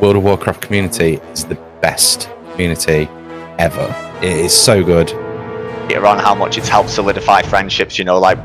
World of Warcraft community is the best community ever. It is so good. Around how much it's helped solidify friendships, you know, like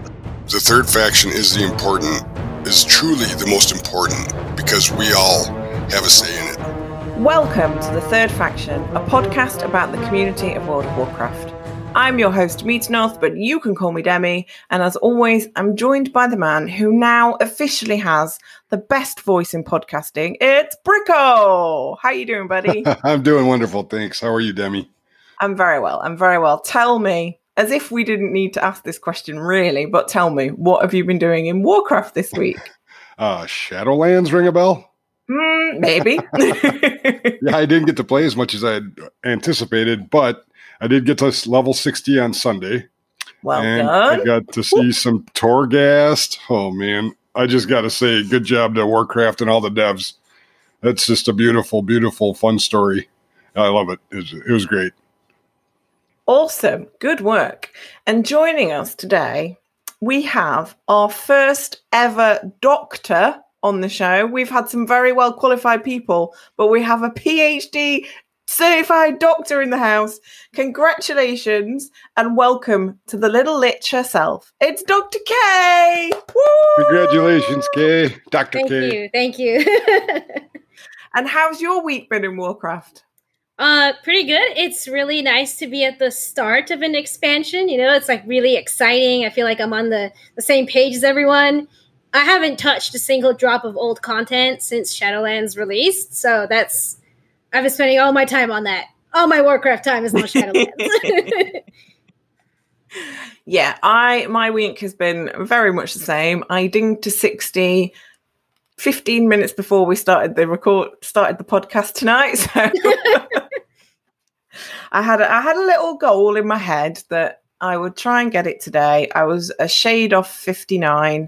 The third faction is the important, is truly the most important because we all have a say in it. Welcome to The Third Faction, a podcast about the community of World of Warcraft. I'm your host, Meet North, but you can call me Demi. And as always, I'm joined by the man who now officially has the best voice in podcasting. It's Bricko. How you doing, buddy? I'm doing wonderful, thanks. How are you, Demi? I'm very well. I'm very well. Tell me, as if we didn't need to ask this question, really, but tell me, what have you been doing in Warcraft this week? Uh, Shadowlands ring a bell? Mm, maybe. Yeah, I didn't get to play as much as I had anticipated, but I did get to level 60 on Sunday. well and done. I got to see some Torghast. Oh, man. I just got to say, good job to Warcraft and all the devs. That's just a beautiful, beautiful, fun story. I love it. It was, it was great. Awesome. Good work. And joining us today, we have our first ever doctor on the show. We've had some very well qualified people, but we have a PhD certified doctor in the house. Congratulations and welcome to the little lich herself. It's Dr. K. Woo! Congratulations, K. Dr. Thank K. Thank you, thank you. And how's your week been in Warcraft? uh, pretty good. It's really nice to be at the start of an expansion. You know, it's like really exciting. I feel like I'm on the the same page as everyone. I haven't touched a single drop of old content since Shadowlands released, so that's I've been spending all my time on that. All my Warcraft time is on Shadowlands. Yeah, I my week has been very much the same. I dinged to 60 15 minutes before we started the record started the podcast tonight. So I had a, I had a little goal in my head that I would try and get it today. I was a shade off 59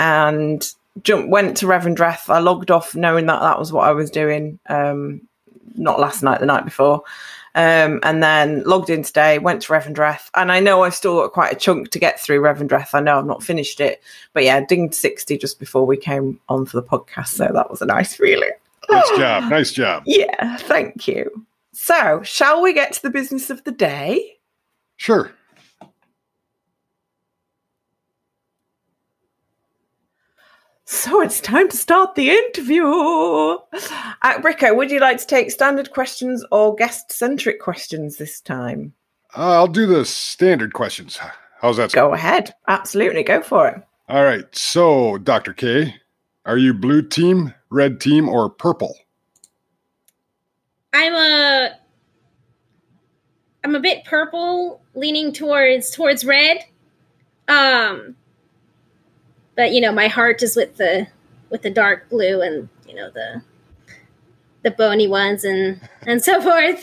and jumped went to Reverend Revendreth. I logged off knowing that that was what I was doing um not last night the night before. Um, and then logged in today, went to Revendreth, and I know I've still got quite a chunk to get through Revendreth. I know I've not finished it, but yeah, dinged 60 just before we came on for the podcast, so that was a nice feeling. Nice job. Nice job. Yeah, thank you. So, shall we get to the business of the day? Sure. So it's time to start the interview. Uh, Bricko, would you like to take standard questions or guest centric questions this time? Uh, I'll do the standard questions. How's that? Go ahead. Absolutely, go for it. All right. So, Dr. K, are you blue team, red team, or purple? I'm a I'm a bit purple, leaning towards towards red. Um, but you know, my heart is with the with the dark blue and you know the the bony ones and and so forth.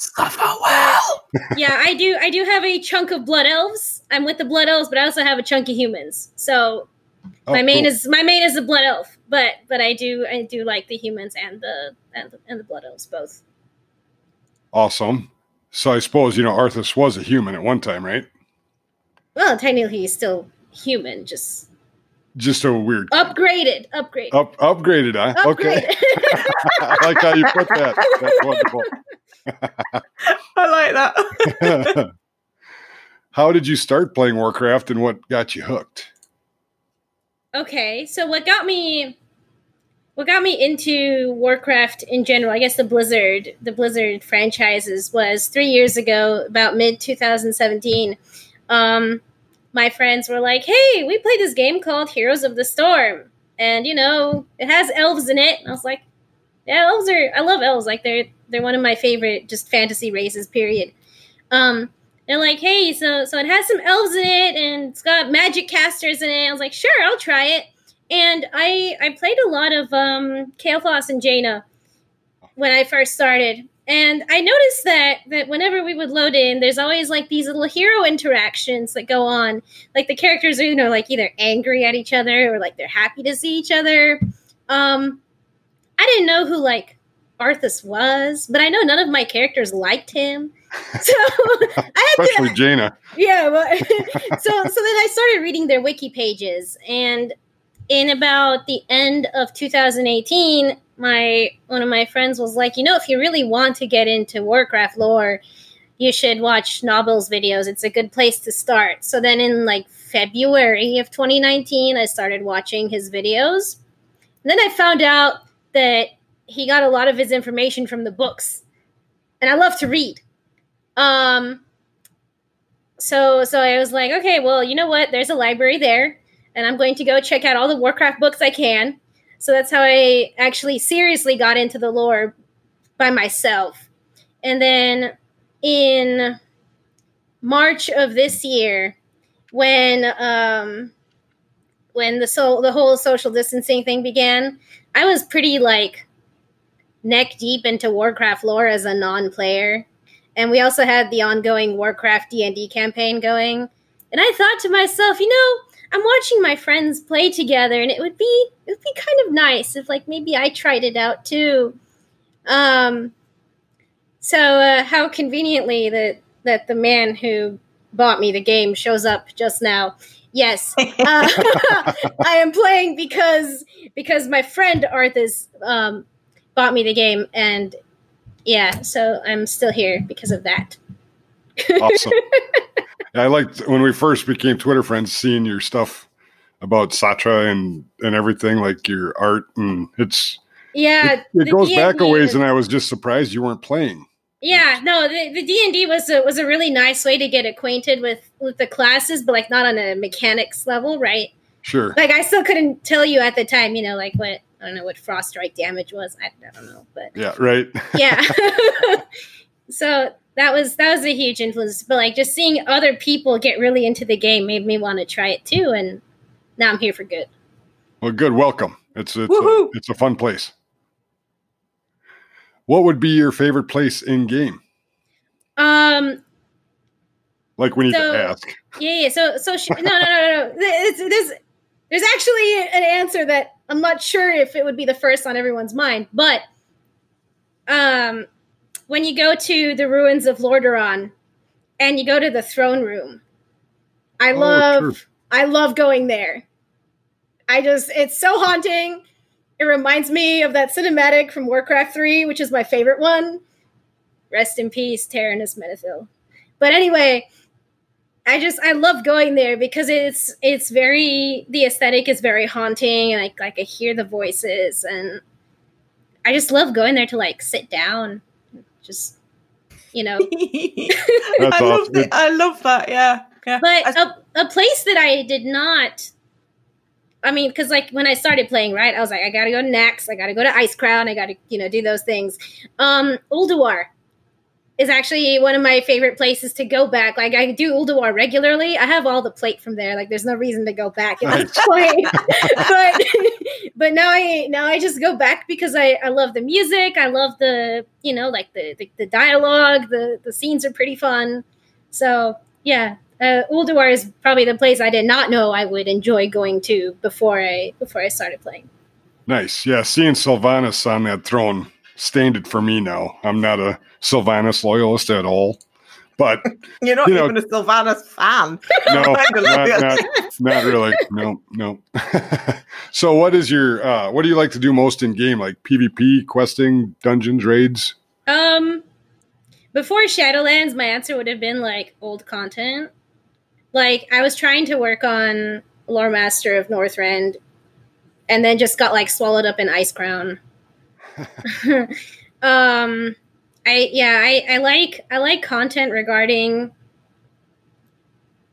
Suffer well. yeah, I do. I do have a chunk of blood elves. I'm with the blood elves, but I also have a chunk of humans. So Oh, my main cool. is my main is a blood elf, but but I do I do like the humans and the and the, and the blood elves both. awesome. So, I suppose, you know, Arthas was a human at one time, right? Well, technically, he's still human, just Just a weird. upgraded, upgraded, Up, upgraded, huh? upgraded. Okay. I like how you put that. That's wonderful. I like that. how did you start playing Warcraft and what got you hooked? okay, so what got me, what got me into Warcraft in general? I guess the Blizzard, the Blizzard franchises was three years ago, about mid 2017. Um, my friends were like, "Hey, we played this game called Heroes of the Storm, and you know, it has elves in it." And I was like, "Yeah, elves are. I love elves. Like they're they're one of my favorite just fantasy races. Period." Um, they're like, "Hey, so so it has some elves in it, and it's got magic casters in it." I was like, "Sure, I'll try it." And I I played a lot of um, Kael'thas and Jaina when I first started, and I noticed that that whenever we would load in, there's always like these little hero interactions that go on. Like the characters are you know like either angry at each other or like they're happy to see each other. Um, I didn't know who like Arthas was, but I know none of my characters liked him. So I had Especially to, Jaina. yeah. But, so so then I started reading their wiki pages, and in about the end of 2018, my one of my friends was like, you know, if you really want to get into Warcraft lore, you should watch Nobbel's videos. It's a good place to start. So then in like February of 2019, I started watching his videos. And then I found out that he got a lot of his information from the books. And I love to read. Um so so I was like, okay, well, you know what? There's a library there, and I'm going to go check out all the Warcraft books I can. So that's how I actually seriously got into the lore by myself. And then in March of this year, when um when the so the whole social distancing thing began, I was pretty like neck deep into Warcraft lore as a non-player and we also had the ongoing Warcraft D&D campaign going. And I thought to myself, you know, I'm watching my friends play together and it would be it would be kind of nice if like maybe I tried it out too. Um so uh, how conveniently that that the man who bought me the game shows up just now. Yes, uh, I am playing because because my friend Arthas um, bought me the game, and yeah, so I'm still here because of that. awesome. I liked when we first became Twitter friends, seeing your stuff about Satra and and everything, like your art, and it's yeah. It, it goes back a ways, and I was just surprised you weren't playing. Yeah, no, the, the D and D was a, was a really nice way to get acquainted with with the classes, but like not on a mechanics level, right? Sure. Like I still couldn't tell you at the time, you know, like what I don't know what frost strike damage was. I, I don't know, but yeah, right. yeah. so that was that was a huge influence. But like just seeing other people get really into the game made me want to try it too, and now I'm here for good. Well, good. Welcome. It's it's a, it's a fun place. What would be your favorite place in game? Um, like we need so, to ask. Yeah, yeah. So, so sh- no, no, no, no. It's, there's, there's actually an answer that I'm not sure if it would be the first on everyone's mind, but um, when you go to the ruins of Lordaeron and you go to the throne room, I oh, love, true. I love going there. I just, it's so haunting. It reminds me of that cinematic from Warcraft 3, which is my favorite one. Rest in peace, Terenas Menethil. But anyway, I just I love going there because it's it's very the aesthetic is very haunting and I like I hear the voices and I just love going there to like sit down, just you know. I love it. I love that. Yeah, yeah. But a, a place that I did not I mean, because like when I started playing, right, I was like, I gotta go to Naxx, I gotta go to Icecrown I gotta, you know, do those things. Um, Ulduar is actually one of my favorite places to go back. Like I do Ulduar regularly. I have all the plate from there. Like there's no reason to go back at this point. but but now I now I just go back because I, I love the music. I love the you know like the, the, the dialogue. The the scenes are pretty fun. So yeah, uh, Ulduar is probably the place I did not know I would enjoy going to before I before I started playing. Nice, yeah. Seeing Sylvanas on that throne stained it for me. Now I'm not a Sylvanas loyalist at all, but you're not you know, even a Sylvanas fan. No, not, not, not, really. No, no. so, what is your uh, what do you like to do most in game? Like PvP, questing, dungeons, raids? Um, before Shadowlands, my answer would have been like old content like I was trying to work on Loremaster of Northrend and then just got like swallowed up in Icecrown. um I yeah, I, I like I like content regarding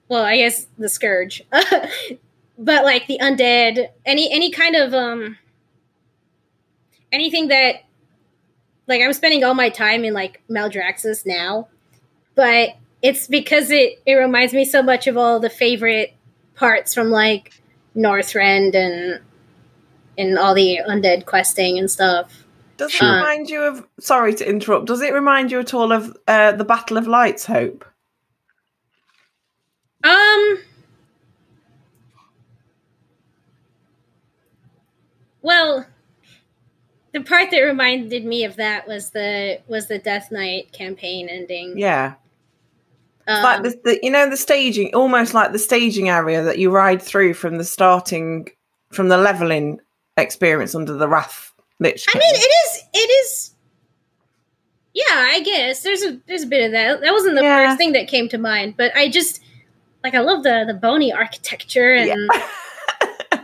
well, I guess the scourge. but like the undead, any any kind of um anything that like I'm spending all my time in like Maldraxxus now. But it's because it it reminds me so much of all the favorite parts from like Northrend and and all the undead questing and stuff. Does it um, remind you of? Sorry to interrupt. Does it remind you at all of uh, the Battle of Lights? Hope. Um. Well, the part that reminded me of that was the was the Death Knight campaign ending. Yeah. Um, like the, the, you know the staging, almost like the staging area that you ride through from the starting, from the leveling experience under the Wrath Lich I mean, it is. It is. Yeah, I guess there's a there's a bit of that. That wasn't the Yeah. first thing that came to mind, but I just like I love the the bony architecture and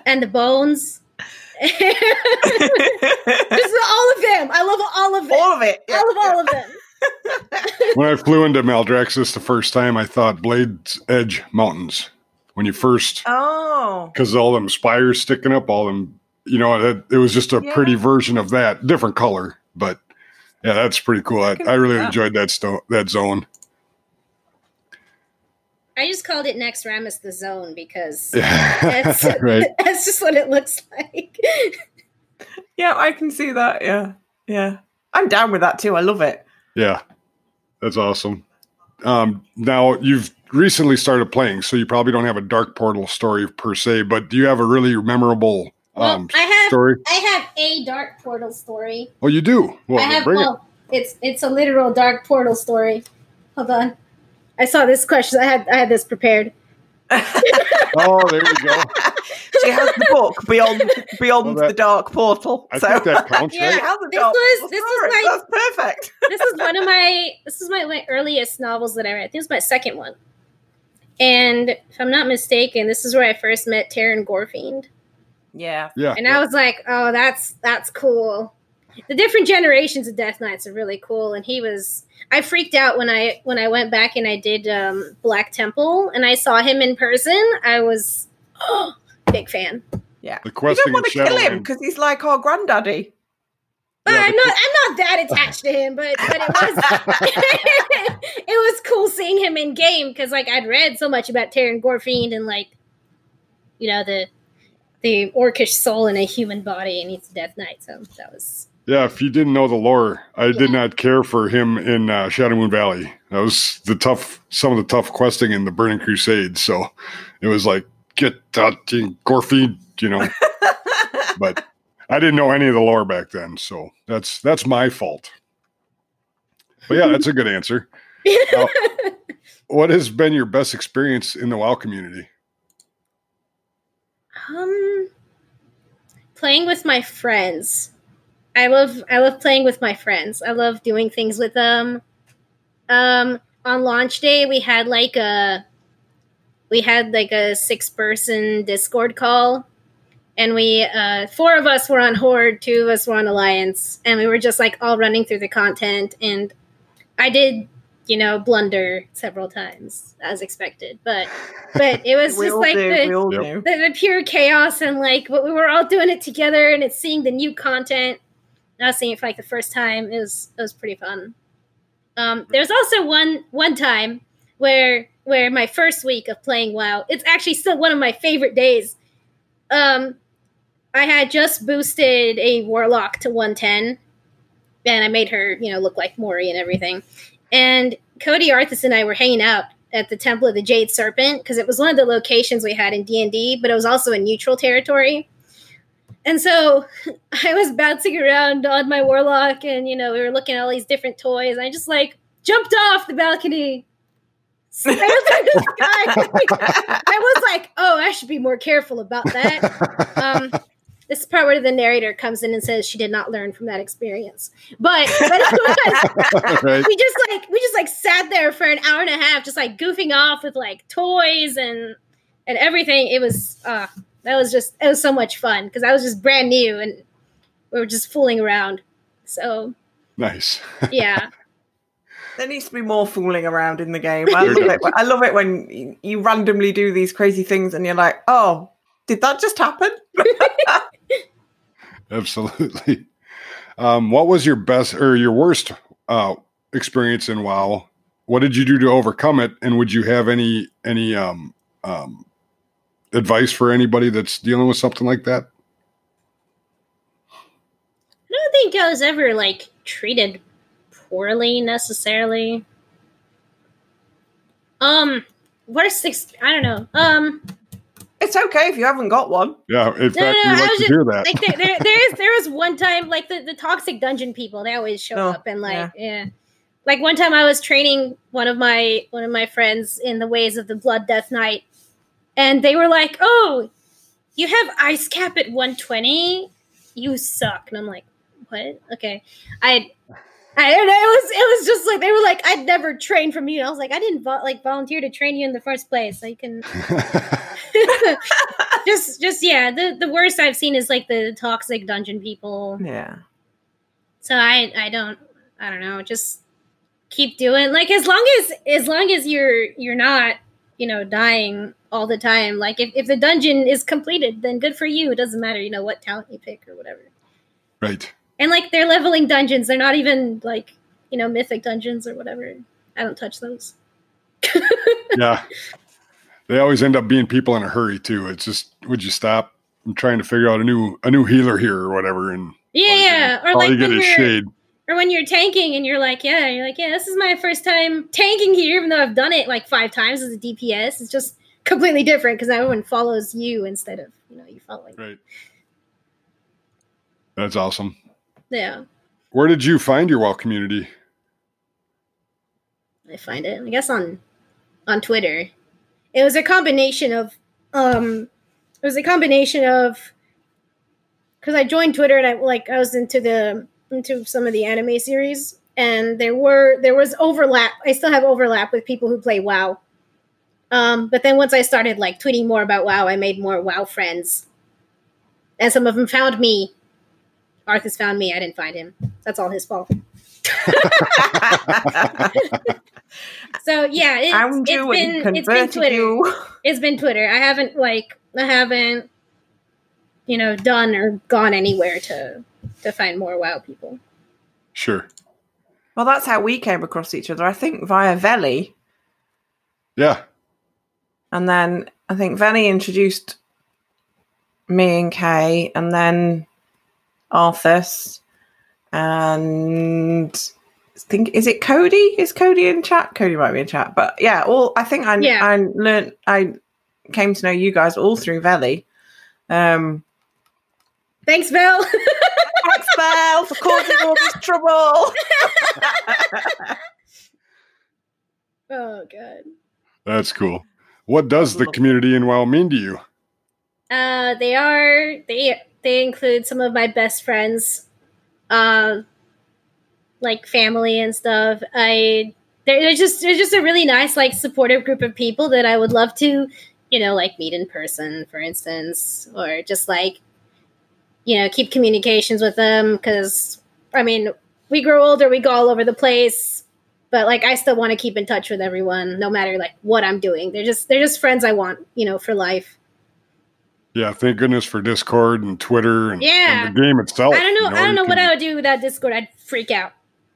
and the bones. just all of them. I love all of them. all of it. I love all of them. when I flew into Maldraxxus the first time, I thought Blade's Edge Mountains. When you first, Oh, because all them spires sticking up, all them, you know, it, it was just a Yeah. pretty version of that, different color, but yeah, that's pretty cool. I, can I really enjoyed that sto- that zone. I just called it Naxxramas the Zone because Yeah, that's, right. that's just what it looks like. yeah, I can see that. Yeah, yeah. I'm down with that too. I love it. Yeah, that's awesome. Um, now you've recently started playing, so you probably don't have a Dark Portal story per se, but do you have a really memorable Well, um, I have story? I have a dark portal story. Oh, you do. Well, I have bring it. well, it's it's a literal dark portal story. Hold on. I saw this question. I had I had this prepared. Oh, there we go. she has the book beyond beyond Well, that- the dark portal. I so think that counts, Yeah. Right? has This dark was- this was story. my- That's perfect. This is one of my this is my, my earliest novels that I read. This is my second one. And if I'm not mistaken, this is where I first met Teron Gorefiend. Yeah. Yeah. And I was like, oh, that's that's cool. The different generations of Death Knights are really cool. And he was I freaked out when I when I went back and I did um, Black Temple and I saw him in person. I was oh, big fan. Yeah. The You don't want to kill him because he's like our granddaddy. But Yeah, I'm not I'm not that attached to him, but but it was it was cool seeing him in game because like I'd read so much about Teron Gorefiend and like you know the the orcish soul in a human body and he's a death knight, so that was Yeah, if you didn't know the lore, I Yeah. did not care for him in uh, Shadowmoon Valley. That was the tough, some of the tough questing in the Burning Crusade. So it was like, get that thing, Gorefiend, you know. but I didn't know any of the lore back then, so that's that's my fault. But yeah, that's a good answer. Now, what has been your best experience in the WoW community? Um, playing with my friends. I love I love playing with my friends. I love doing things with them. Um, on launch day, we had like a we had like a six person Discord call, and we uh, four of us were on Horde, two of us were on Alliance, and we were just like all running through the content. And I did, you know, blunder several times as expected, but but it was just like do. the, we all Yep. do. the, the pure chaos and like but we were all doing it together and it's seeing the new content and I was seeing it for like the first time it was it was pretty fun um there's also one one time where where my first week of playing WoW it's actually still one of my favorite days um I had just boosted a warlock to 110 and I made her you know look like Mori and everything and Cody Arthas and I were hanging out at the Temple of the Jade Serpent because it was one of the locations we had in D and D, but it was also in neutral territory. And so I was bouncing around on my warlock, and you know we were looking at all these different toys. I just like jumped off the balcony, sailed through the sky. I was like, "Oh, I should be more careful about that." Um, this is part where the narrator comes in and says she did not learn from that experience, but but it was right? we just like we just like sat there for an hour and a half just like goofing off with like toys and and everything it was uh that was just it was so much fun because i was just brand new and we were just fooling around so Nice. yeah There needs to be more fooling around in the game. I love it. I love it when you- you randomly do these crazy things and you're like, "Oh, did that just happen?" Absolutely. Um, what was your best or your worst uh, experience in WoW? What did you do to overcome it? And would you have any any um, um, advice for anybody that's dealing with something like that? i don't think i was ever like treated poorly necessarily um worst ex- i don't know um It's okay if you haven't got one. Yeah, in fact, no, we I like was to just- hear that. like there, there, there is there was one time like the, the toxic dungeon people they always show Oh, up and like yeah. yeah. like one time i was training one of my one of my friends in the ways of the blood death knight and they were like oh you have ice cap at 120 you suck and i'm like what? Okay, I. I don't know. It was it was just like they were like I'd never trained from you. And I was like I didn't vo- like volunteer to train you in the first place. So you can just just yeah. The the worst I've seen is like the toxic dungeon people. Yeah. So I I don't I don't know. Just keep doing like as long as as long as you're you're not you know dying all the time. Like if if the dungeon is completed, then good for you. It doesn't matter you know what talent you pick or whatever. right. And like they're leveling dungeons. They're not even like you know mythic dungeons or whatever. I don't touch those. Yeah. They always end up being people in a hurry too. It's just would you stop? I'm trying to figure out a new a new healer here or whatever, and Yeah, all you get- Or all like you get is shade. or when you're tanking and you're like, yeah, you're like, yeah, this is my first time tanking here, even though I've done it like five times as a DPS. It's just completely different because everyone follows you instead of you know you following. Right. That's awesome. Yeah, Where did you find your WoW community? I find it. I guess on on Twitter, it was a combination of um, it was a combination of because I joined Twitter and I like I was into the into some of the anime series and there were there was overlap. I still have overlap with people who play WoW. Um, but then once I started like tweeting more about WoW, I made more WoW friends, and some of them found me. Arthas found me. I didn't find him. That's all his fault. So yeah, it, Found it's you and been it's been Twitter. you. It's been Twitter. I haven't like I haven't you know done or gone anywhere to to find more WoW people. Sure. Well, that's how we came across each other. I think via Veli, Yeah. and then I think Veli introduced me and Kay, and then Arthas, and I think is it Cody? Is Cody in chat? Cody might be in chat, but yeah, all I think I Yeah. I learned I came to know you guys all through Veli. Um, Thanks, Vel. thanks, Belle, for causing all this trouble. oh god. That's cool. What does the community in WoW mean to you? Uh, they are they they include some of my best friends, uh, like family and stuff. I they're, they're just they're just a really nice like supportive group of people that I would love to, you know, like meet in person, for instance, or just like, you know, keep communications with them because I mean we grow older, we go all over the place. But like I still want to keep in touch with everyone, no matter like what I'm doing. They're just they're just friends I want, you know, for life. Yeah, thank goodness for Discord and Twitter and, Yeah. and the game itself. I don't know. you I don't you know what can- I would do without Discord. I'd freak out.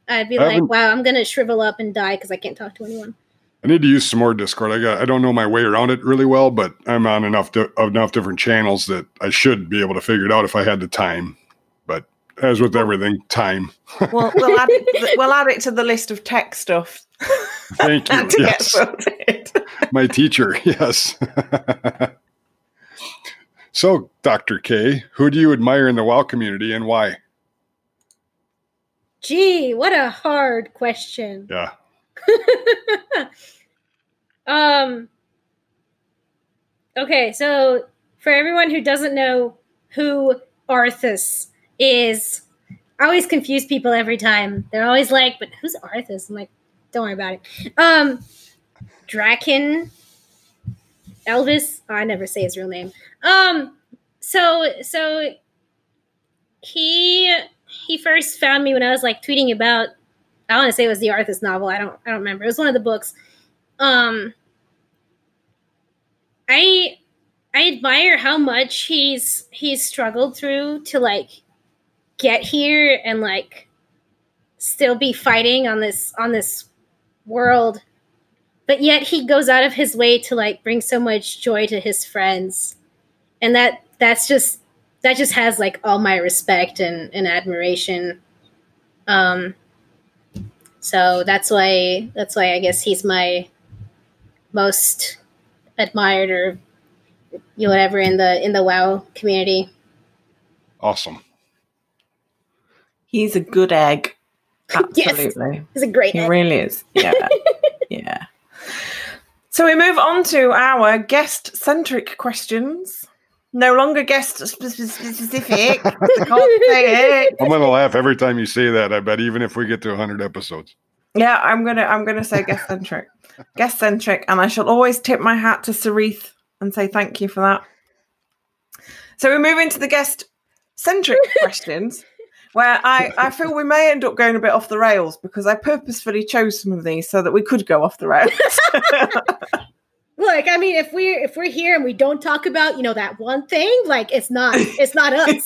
I'd be I like, "Wow, I'm gonna shrivel up and die because I can't talk to anyone." I need to use some more Discord. I got I don't know my way around it really well, but I'm on enough di- enough different channels that I should be able to figure it out if I had the time. But as with everything, time. Well, we'll add it, we'll add it to the list of tech stuff. Thank you. to yes. sorted. my teacher, yes. So, Dr. K, who do you admire in the WoW community and why? Gee, what a hard question. Yeah. um. Okay, so for everyone who doesn't know who Arthas is, I always confuse people every time. They're always like, "But who's Arthas?" I'm like, "Don't worry about it." Um, Draken, Elvis. Oh, I never say his real name. Um, so so he he first found me when I was like tweeting about. I want to say it was the Arthas novel. I don't I don't remember. It was one of the books. Um, I I admire how much he's he's struggled through to like get here and like still be fighting on this on this world but yet he goes out of his way to like bring so much joy to his friends and that that's just that just has like all my respect and, and admiration um so that's why that's why i guess he's my most admired or you know, whatever in the in the WoW community. Awesome. He's a good egg. Yes. Absolutely. He's a great He egg. really is. Yeah. yeah. So we move on to our guest centric questions. No longer guest sp- sp- specific. I can't say it. I'm gonna laugh every time you say that. I bet, even if we get to 100 episodes. Yeah, I'm gonna I'm gonna say guest centric, guest centric, and I shall always tip my hat to Sarith and say thank you for that. So we move into the guest centric questions, where I I feel we may end up going a bit off the rails because I purposefully chose some of these so that we could go off the rails. Look, I mean, if we're if we're here and we don't talk about you know that one thing, like it's not it's not us.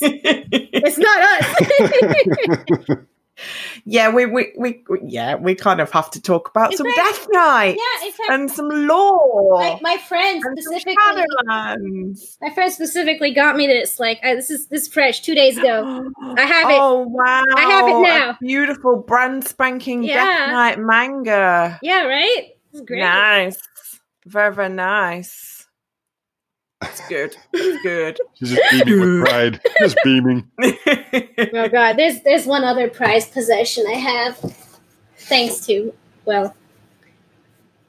It's not us. yeah, we, we we yeah we kind of have to talk about some Death Knight yeah, and some law. my, my friend specifically, my friend specifically got me this. Like, I, this is this is fresh, two days ago. I have it. Oh wow! I have it A now. beautiful brand spanking Yeah. Death Knight manga. Yeah, right. It's great. Nice, very very nice. It's good. It's good. She's just beaming with pride. Just beaming. Oh god, there's there's one other prized possession I have, thanks to well,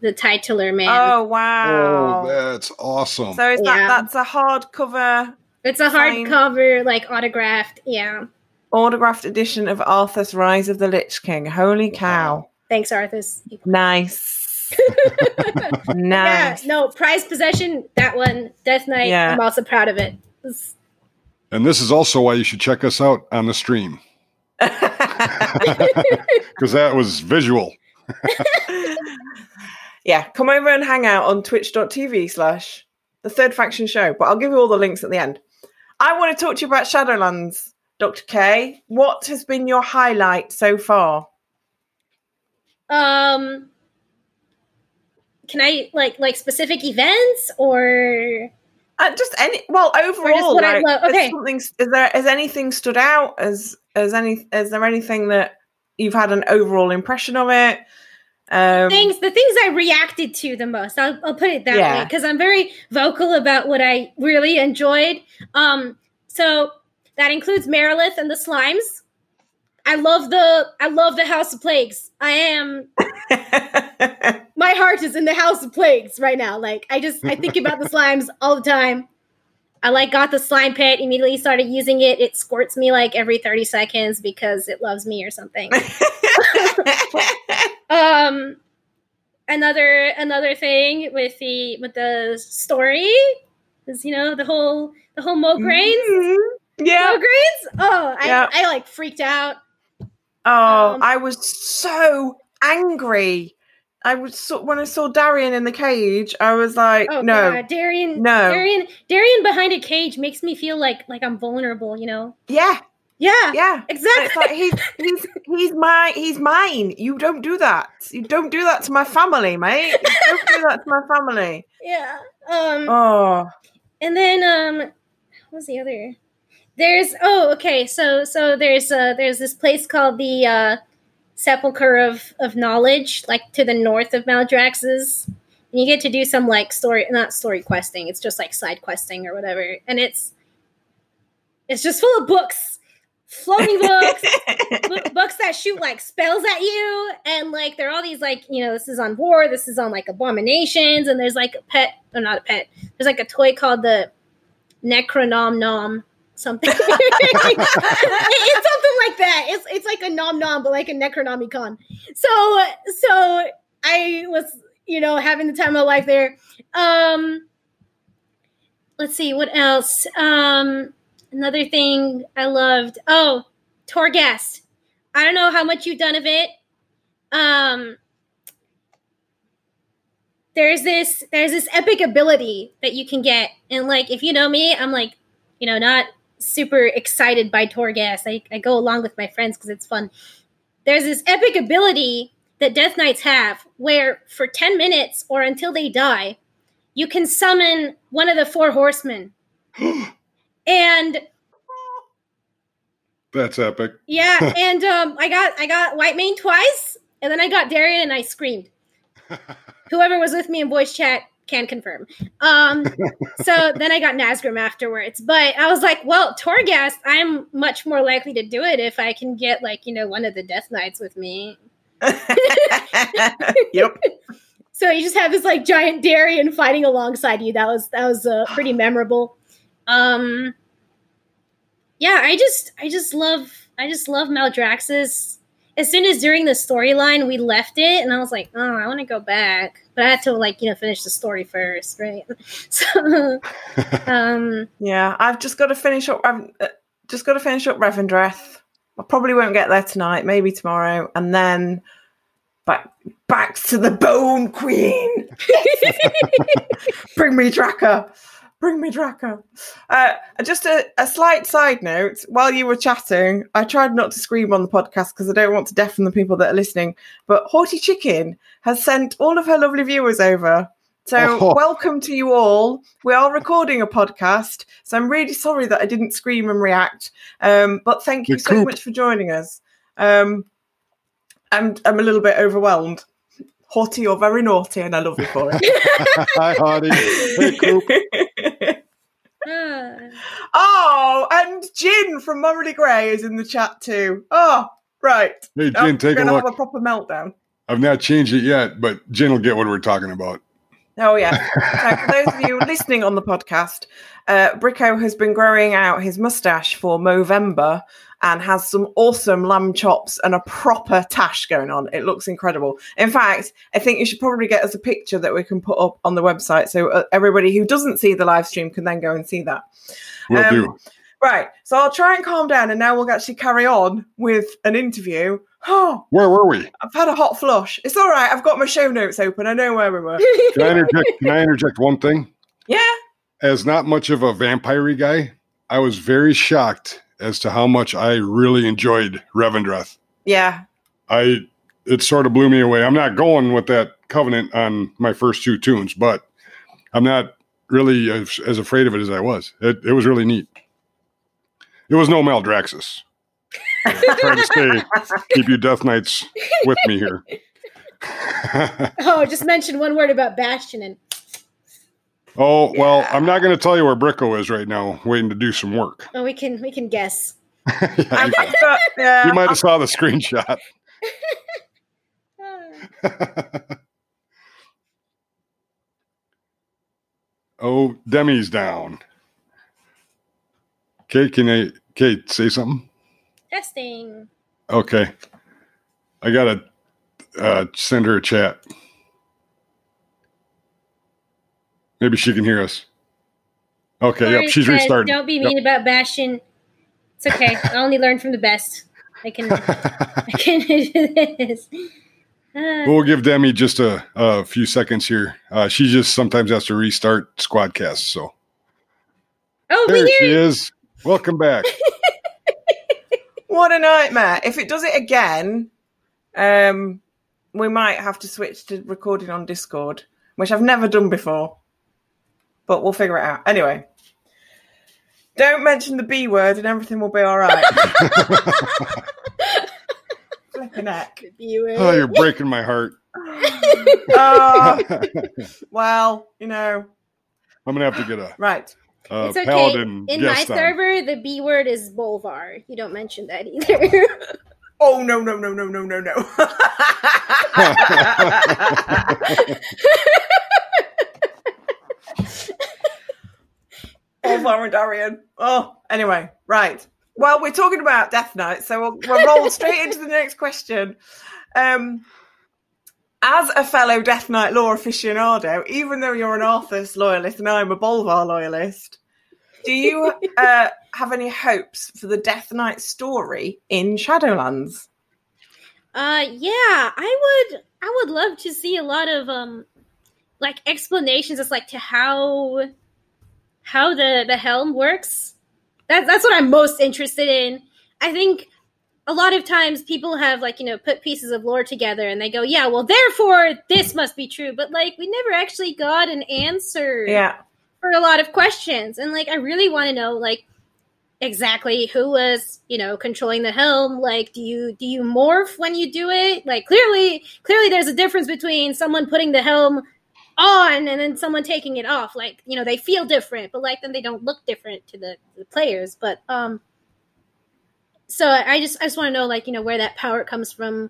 the titular man. oh wow! Oh, wow! that's awesome. so is that that's a hardcover it's a fine. hardcover, like autographed. Yeah, autographed edition of Arthas Rise of the Lich King. Holy cow! thanks, Arthas. Nice, Yeah, no prize possession. That one, Death Knight. Yeah. I'm also proud of it. It's- And this is also why you should check us out on the stream because that was visual. yeah, come over and hang out on twitch.tv slash the third faction show. But I'll give you all the links at the end. I want to talk to you about Shadowlands, Dr. K. What has been your highlight so far? Um, can I like like specific events or? Uh, just any well overall what I love- okay. something is there has anything stood out as as any is there anything that you've had an overall impression of it um things the things I reacted to the most. I'll, I'll put it that way because I'm very vocal about what I really enjoyed. Um, so that includes Marileth and the slimes. I love the I love the House of Plagues. I am my heart is in the House of Plagues right now. Like I just I think about the slimes all the time. I like got the slime pit, immediately started using it. It squirts me like every 30 seconds because it loves me or something. um another another thing with the with the story is you know the whole the whole Mograines. Mhm. yeah Mograines? Oh, I, Yeah. I like freaked out. oh Um, i was so angry i was so, when i saw darion in the cage i was like Oh no Darion. No. Darion. Darion behind a cage makes me feel like like I'm vulnerable. You know. yeah Yeah. yeah Exactly. like he's he's he's my he's mine you don't do that you don't do that to my family mate you don't do that to my family yeah. Um. oh And then um, what was the other? There's oh okay. So so there's uh there's this place called the uh, Sepulchre of of Knowledge, like to the north of Maldraxxus. And you get to do some like story, not story questing. It's just like side questing or whatever. And it's it's just full of books, floating books, books that shoot like spells at you and like there are all these like you know this is on war this is on like abominations and there's like a pet or not a pet there's like a toy called the necronom nom something it's something like that. It's it's like a nom nom but like a necronomicon so so i was you know having the time of my life there. Um let's see what else? Um another thing i loved. Oh torghast. I don't know how much you've done of it. Um, there's this there's this epic ability that you can get, and like if you know me, I'm like, you know, not super excited by Torghast. I, I go along with my friends because it's fun. There's this epic ability that Death Knights have, where for ten minutes or until they die, you can summon one of the four horsemen, and That's epic. Yeah, and um, I got I got Whitemane twice, and then I got Darion, and I screamed. Whoever was with me in voice chat can confirm. Um, so then I got Nazgrim afterwards, but I was like, well, Torghast, I'm much more likely to do it if I can get like you know one of the Death Knights with me. yep. So you just have this like giant Darion fighting alongside you. That was that was uh, pretty memorable. Um, yeah, I just, I just love, I just love Maldraxxus. As soon as during the storyline we left it, and I was like, oh, I want to go back, but I had to like, you know, finish the story first, right? So, um, Yeah, I've just got to finish up. I've uh, just got to finish up Revendreth. I probably won't get there tonight. Maybe tomorrow, and then back back to the Bone Queen. Bring me Draka. Bring me Draka. Uh, just a, a slight side note. While you were chatting, I tried not to scream on the podcast because I don't want to deafen the people that are listening. But Haughty Chicken has sent all of her lovely viewers over. So, Oh. welcome to you all. We are recording a podcast, so I'm really sorry that I didn't scream and react. Um, but thank you so much for joining us. Um, I'm I'm a little bit overwhelmed. Haughty, you're very naughty, and I love you for it. Hi, Hottie. Hey, Coop. oh, and Jin from Morally Grey is in the chat too. Oh, right. Hey, I'm Jen, take a gonna look. have a proper meltdown. I've not changed it yet, but Jen will get what we're talking about. Oh yeah. So for those of you listening on the podcast, uh, Bricko has been growing out his mustache for Movember and has some awesome lamb chops and a proper tash going on. It looks incredible. In fact, I think you should probably get us a picture that we can put up on the website so uh, everybody who doesn't see the live stream can then go and see that. Will Um, do. Right. So I'll try and calm down and now we'll actually carry on with an interview. Oh, Where were we? I've had a hot flush. It's all right. I've got my show notes open. I know where we were. Can I interject? Can I interject one thing? Yeah. As not much of a vampire guy, I was very shocked as to how much I really enjoyed Revendreth. Yeah. I it sort of blew me away. I'm not going with that covenant on my first two tunes, but I'm not really as, as afraid of it as I was. It, it was really neat. It was no Maldraxxus. Trying to stay, keep you Death Knights with me here. oh, just mention one word about Bastion and oh well, I'm not going to tell you where Bricko is right now, waiting to do some work. oh, we can we can guess. Yeah, you, got, yeah, you might have saw the screenshot. Oh, Demi's down. Okay, can I, Kate, say something? Testing. Okay. I got to uh, send her a chat. Maybe she can hear us. Okay, Sorry, yep, she's guys, restarting. Don't be Yep. mean about Bastion. It's okay. I only learn from the best. I can I can do this. Ah. we'll give Demi just a, a few seconds here. Uh, she just sometimes has to restart Squadcast. So oh, there she is. Welcome back. What a nightmare. If it does it again, um, we might have to switch to recording on Discord, which I've never done before. But we'll figure it out. Anyway. Don't mention the B word and everything will be all right. Flipping heck. oh, you're breaking my heart. Oh, well, you know, I'm gonna have to get a, right. A It's okay. paladin In my guest server, the B word is Bolvar. You don't mention that either. Oh, no, no, no, no, no, no, no. oh, Lauren Darion. Oh, anyway, right. Well, we're talking about Death Knight, so we'll, we'll roll straight into the next question. Um, as a fellow Death Knight lore aficionado, even though you're an Arthas loyalist and I'm a Bolvar loyalist, do you uh, have any hopes for the Death Knight story in Shadowlands? Uh, yeah, I would. I would love to see a lot of um, like explanations as like to how how the the helm works. That's that's what I'm most interested in. I think a lot of times people have like you know put pieces of lore together and they go, yeah, well, therefore this must be true. But like we never actually got an answer Yeah. for a lot of questions. And like i really want to know like exactly who was you know controlling the helm. Like do you do you morph when you do it? Like clearly clearly there's a difference between someone putting the helm on and then someone taking it off. Like you know they feel different but like then they don't look different to the, the players. But um so i just i just want to know like you know where that power comes from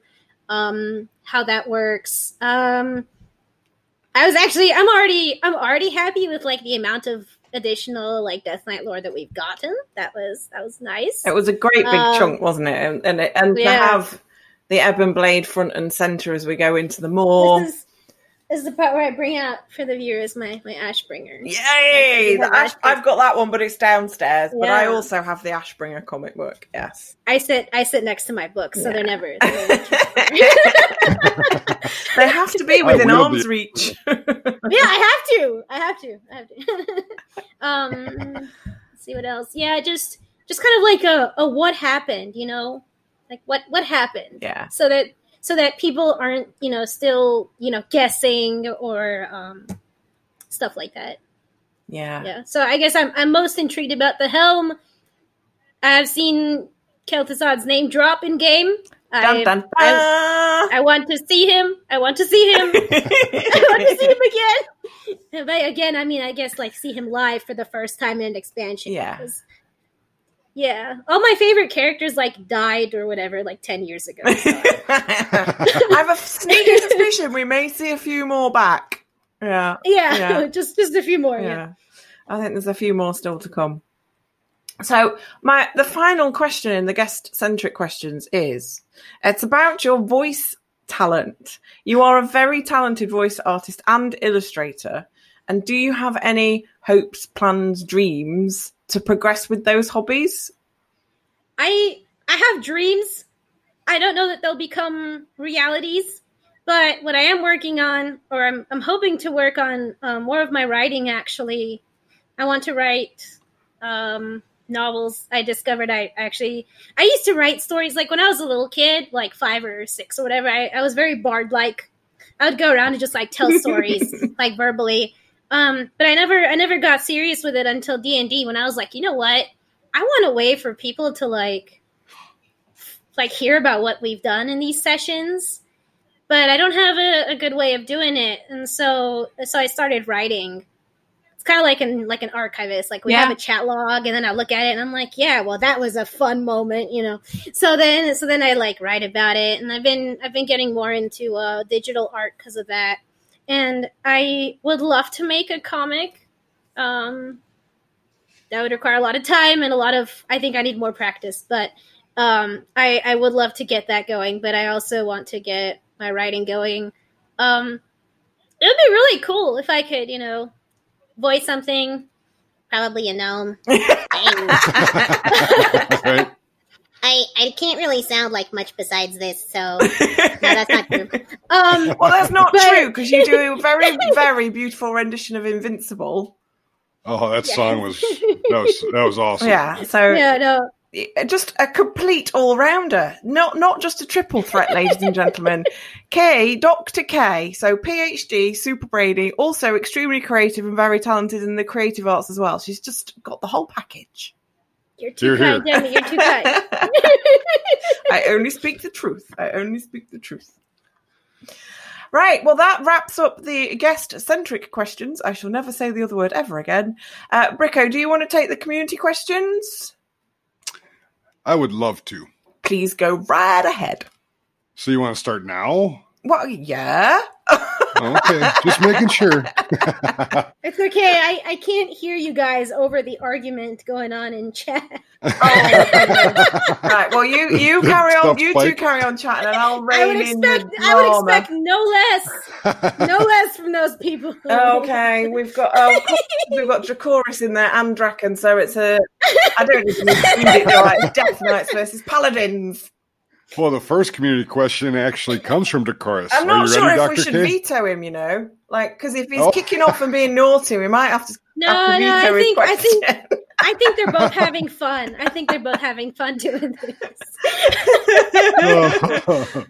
um how that works um I was actually I'm already I'm already happy with like the amount of additional like Death Knight lore that we've gotten. That was that was nice. It was a great big Um, chunk, wasn't it? And and, and to have the Ebon Blade front and center as we go into the more. This is, this is the part where I bring out for the viewers my my Ashbringer. Yay! The Ash, I've got that one, but it's downstairs. But I also have the Ashbringer comic book. Yes. I sit I sit next to my books, so Yeah. they're never. They're never they have to be within arm's be. reach. yeah, I have to. I have to. I have to. um, let's see what else. Yeah, just just kind of like a, a what happened, you know, like what what happened, yeah. so that so that people aren't you know still you know guessing or um, stuff like that. Yeah. Yeah. So I guess I'm I'm most intrigued about the helm. I've seen Kel'Thuzad's name drop in game. Dun, I, dun, I, I want to see him. I want to see him. I want to see him again. But again, I mean I guess like see him live for the first time in an expansion. Yeah. because- Yeah. All my favorite characters like died or whatever like ten years ago. so- I have a sneaky suspicion we may see a few more back. Yeah. yeah, Yeah. just just a few more. yeah. Yeah. I think there's a few more still to come. So my the final question in the guest centric questions is it's about your voice talent. You are a very talented voice artist and illustrator. And do you have any hopes, plans, dreams to progress with those hobbies? I I have dreams. I don't know that they'll become realities, but what I am working on, or I'm I'm hoping to work on um, more of my writing. Actually, I want to write um, novels. I discovered I actually I used to write stories like when I was a little kid, like five or six or whatever. I, I was very bard like. I would go around and just like tell stories like verbally. Um, but I never I never got serious with it until D and D when I was like, you know what? I want a way for people to like like hear about what we've done in these sessions, but I don't have a, a good way of doing it, and so so I started writing. It's kind of like an like an archivist. Like we Yeah. have a chat log, and then I look at it, and I'm like, yeah, well, that was a fun moment, you know. So then so then I like write about it, and I've been I've been getting more into uh, digital art because of that, and I would love to make a comic. Um, that would require a lot of time and a lot of i think i need more practice but um, I, I would love to get that going but i also want to get my writing going um, it would be really cool if i could you know voice something probably a gnome right? I, I can't really sound like much besides this, so no, that's not true. um, Well, that's not But- true because you do a very, very beautiful rendition of Invincible. Oh, that Yeah. song was that was that was awesome. Yeah, so yeah no just a complete all rounder, not not just a triple threat, ladies and gentlemen. K, Doctor K, so PhD, Super Brady, also extremely creative and very talented in the creative arts as well. She's just got the whole package. You're too You're kind here. Demi, you're too kind I only speak the truth. I only speak the truth. Right, well, that wraps up the guest centric questions. I shall never say the other word ever again. Uh, Bricko, do you want to take the community questions? I would love to. Please go right ahead. So you want to start now? Well, yeah. Okay, just making sure. it's okay I, I can't hear you guys over the argument going on in chat oh, right, well, you you carry on. Stop You two carry on chatting, and I'll I would rein in expect the I would drama. expect no less no less from those people. Okay, we've got oh, we've got Dracoris in there and Draken, so it's a I don't even read. It's Death Knights versus Paladins. Well, the first community question actually comes from Dracoris. I'm Are not you sure ready, if Doctor we should K? veto him. You know, like because if he's Oh. kicking off and being naughty, we might have to. No, have to no, I veto his think I think. I think they're both having fun. I think they're both having fun doing this.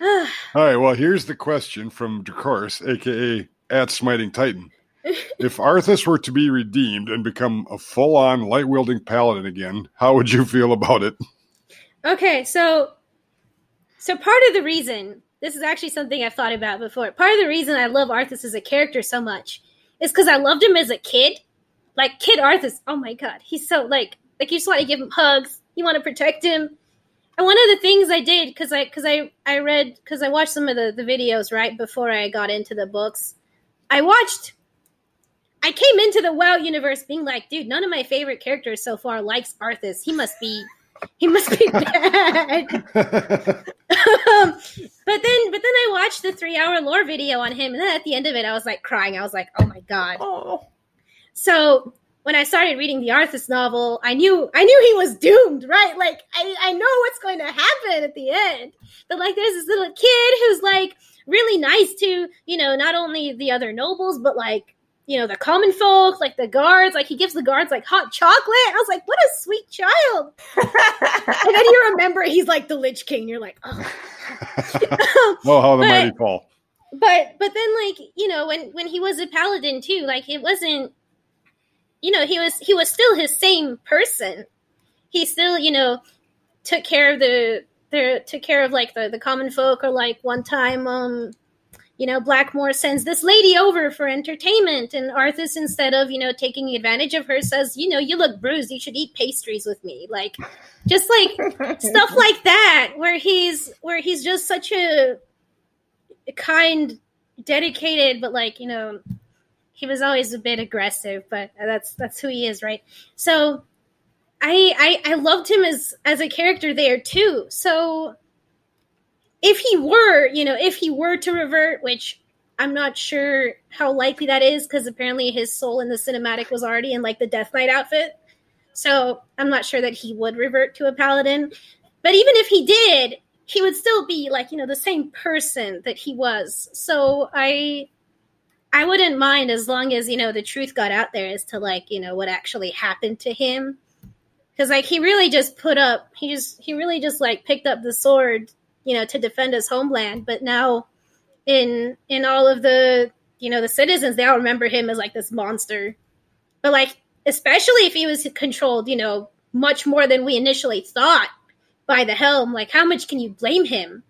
All right. Well, here's the question from Dracoris, aka at Smiting Titan. If Arthas were to be redeemed and become a full-on light-wielding paladin again, how would you feel about it? Okay, so so part of the reason this is actually something I've thought about before. Part of the reason I love Arthas as a character so much is because I loved him as a kid. Like kid Arthas, oh my god, he's so like like you just want to give him hugs, you want to protect him. And one of the things I did because I because I I read because I watched some of the the videos right before I got into the books. I watched I came into the WoW universe being like, dude, none of my favorite characters so far likes Arthas. He must be he must be bad. um, but then but then I watched the three hour lore video on him, and then at the end of it, I was like crying. I was like, oh my god. Oh, So when I started reading the Arthas novel, I knew I knew he was doomed, right? Like I, I know what's going to happen at the end. But like there's this little kid who's like really nice to, you know, not only the other nobles, but like, you know, the common folk, like the guards, like he gives the guards like hot chocolate. I was like, what a sweet child. and then you remember he's like the Lich King. You're like, oh. oh, how the But- mighty fall. but but then like you know when when he was a paladin too like it wasn't you know he was he was still his same person he still you know took care of the the took care of like the the common folk or like one time um you know blackmore sends this lady over for entertainment and arthas instead of you know taking advantage of her says you know you look bruised. You should eat pastries with me. Like just like stuff like that where he's where he's just such a kind dedicated but like you know he was always a bit aggressive but that's that's who he is right? So i i, I loved him as as a character there too. So if he were you know if he were to revert which i'm not sure how likely that is because apparently his soul in the cinematic was already in like the death knight outfit. So i'm not sure that he would revert to a paladin. But even if he did he would still be like you know the same person that he was. So i i wouldn't mind as long as you know the truth got out there as to like you know what actually happened to him. Because like he really just put up he just he really just like picked up the sword you know to defend his homeland but now in in all of the you know the citizens they all remember him as like this monster but like especially if he was controlled you know much more than we initially thought by the helm. Like, how much can you blame him?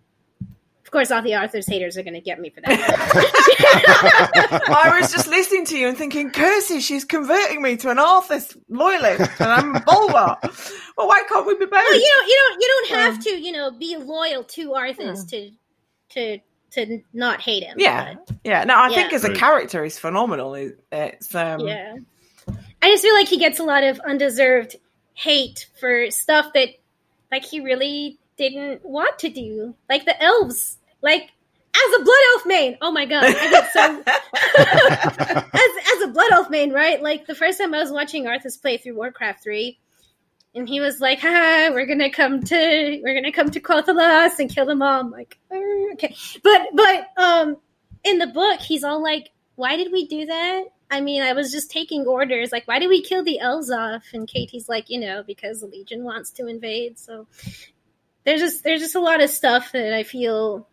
Of course, all the Arthas haters are going to get me for that. I was just listening to you and thinking, Kirsty, she's converting me to an Arthas loyalist, and I'm a Bulwark. well, why can't we be both? well, you don't, you don't, you don't have to, you know, be loyal to Arthas to, to, to not hate him. yeah, yeah. No, I Yeah. think as a character, he's phenomenal. It's um, yeah. I just feel like he gets a lot of undeserved hate for stuff that, like, he really didn't want to do, like the elves, like. As a blood elf main, oh my god, I get so as as a blood elf main, right? Like the first time I was watching Arthas play through Warcraft three, and he was like, "Ha, we're gonna come to we're gonna come to Quel'Thalas and kill them all." I'm like, "Uh, okay, but but um, in the book, he's all like, "Why did we do that?" I mean, I was just taking orders. Like, why did we kill the elves off? And Katie's like, you know, because the Legion wants to invade. So there's just there's just a lot of stuff that I feel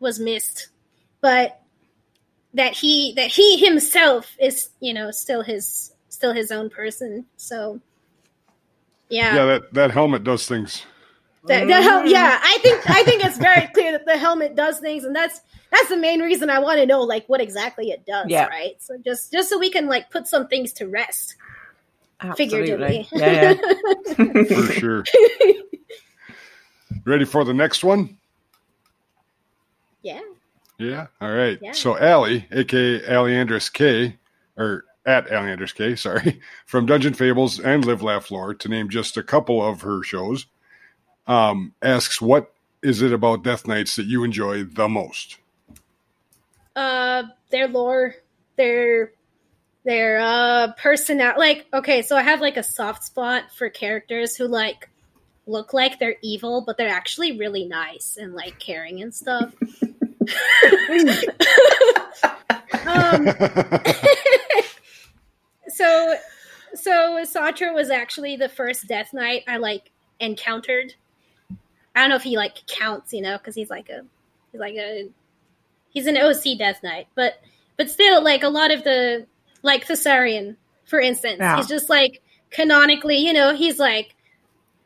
was missed, but that he that he himself is you know still his still his own person. So yeah, Yeah, that, that helmet does things. the, the hel- yeah, I think I think it's very clear that the helmet does things, and that's that's the main reason I want to know like what exactly it does, Yeah. right? So just just so we can like put some things to rest, absolutely. figuratively. Yeah, yeah. For sure. Ready for the next one? Yeah. All right. Yeah. So Allie, aka Alliandris K, or at Alliandris K, sorry, from Dungeon Fables and Live Laugh Lore, to name just a couple of her shows, um, asks what is it about Death Knights that you enjoy the most? uh their lore their their uh personal like okay so i have like a soft spot for characters who like look like they're evil but they're actually really nice and like caring and stuff um so so Satra was actually the first Death Knight I like encountered. I don't know if he like counts, you know, because he's like a he's like a he's an OC Death Knight, but but still like a lot of the like Thassarian, for instance, Yeah. he's just like canonically, you know, he's like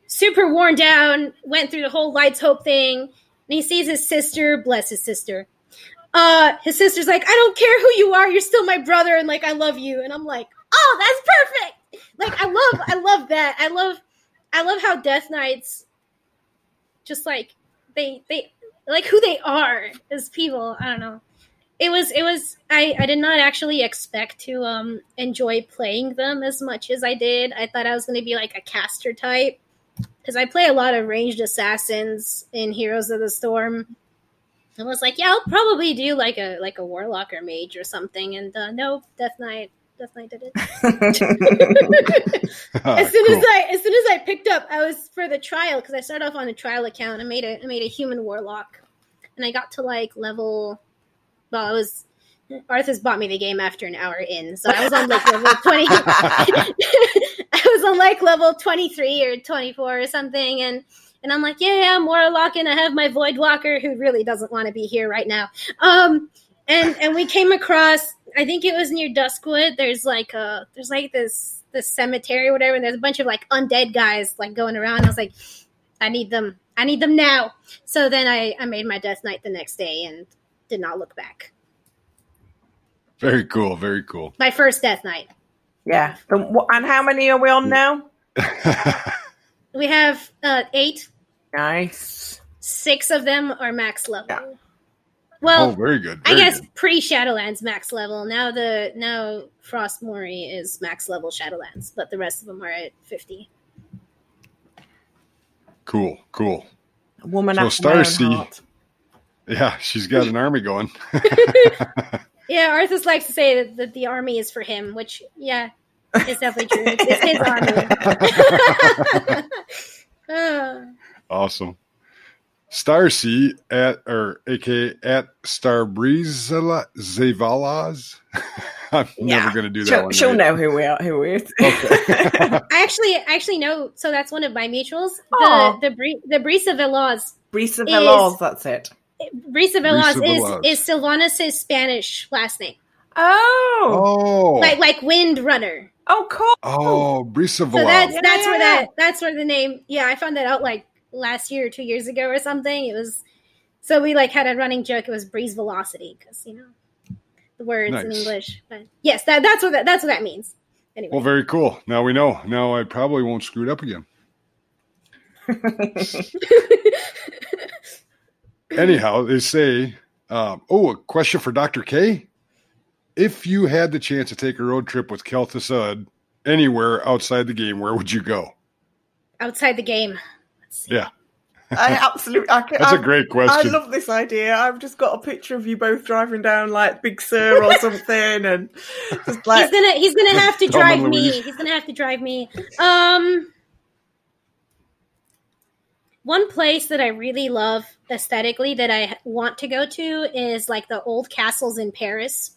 super worn down, went through the whole Lights Hope thing, and he sees his sister, bless his sister. Uh, his sister's like, I don't care who you are, you're still my brother, and like I love you, and I'm like, oh, that's perfect. Like I love, I love that. I love, I love how Death Knights, just like they, they, like who they are as people. I don't know. it was it was I, I did not actually expect to um enjoy playing them as much as I did. I thought I was going to be like a caster type because I play a lot of ranged assassins in Heroes of the Storm. I was like, yeah, I'll probably do like a like a warlock or mage or something. And uh, no, Death Knight, Death Knight did it. as soon as I as soon as I picked up, I was for the trial because I started off on a trial account. I made a I made a human warlock, and I got to like level. Well, I was Arthas bought me the game after an hour in, so I was on like level twenty. I was on like level twenty three or twenty four or something, and and I'm like, yeah, I'm warlock, and I have my void walker who really doesn't want to be here right now. Um, and and we came across, I think it was near Duskwood. There's like a there's like this this cemetery or whatever, and there's a bunch of like undead guys like going around. I was like, I need them, I need them now. So then I I made my Death Knight the next day and did not look back. Very cool. Very cool. My first Death Knight. yeah. The- And how many are we on now? We have uh, eight. Nice. Six of them are max level. Yeah. Well, oh, very good. I guess good. pre Shadowlands max level. Now the now Frost Mori is max level Shadowlands, but the rest of them are at fifty. Cool. Cool. A woman So after my own Starsea- heart. Yeah, she's got an army going. Yeah, Arthas likes to say that, that the army is for him, which yeah, is definitely true. It's, it's his army. Awesome. Starsea at or aka at Starbreezala Zavalaz. I'm Yeah. never gonna do that She'll, one. she'll right. know who we are. Who we are. I actually I actually know. So that's one of my mutuals. Aw. The the Bri- the Brisa Veloz. Brisa Is- Veloz, that's it. Brisa Veloz Brisa Veloz. is is Sylvanas' Spanish last name, Oh. Oh, like like Windrunner. Oh, cool. oh, Brisa So that's Yeah, that's yeah, where yeah. that that's where the name. Yeah, I found that out like last year or two years ago or something. It was so we like had a running joke. It was breeze velocity because you know the words in English. But yes, that that's what that, that's what that means. Anyway, Well, very cool. Now we know. Now I probably won't screw it up again. Anyhow, they say, um, oh, a question for Dr. K. If you had the chance to take a road trip with Kel'Thuzad anywhere outside the game, where would you go? outside the game. Yeah, I absolutely. I, can, that's I, a great question. I love this idea. I've just got a picture of you both driving down like Big Sur or something, and just like he's gonna he's gonna have to drive me. He's gonna have to drive me. Um, one place that I really love aesthetically that I want to go to is like the old castles in Paris,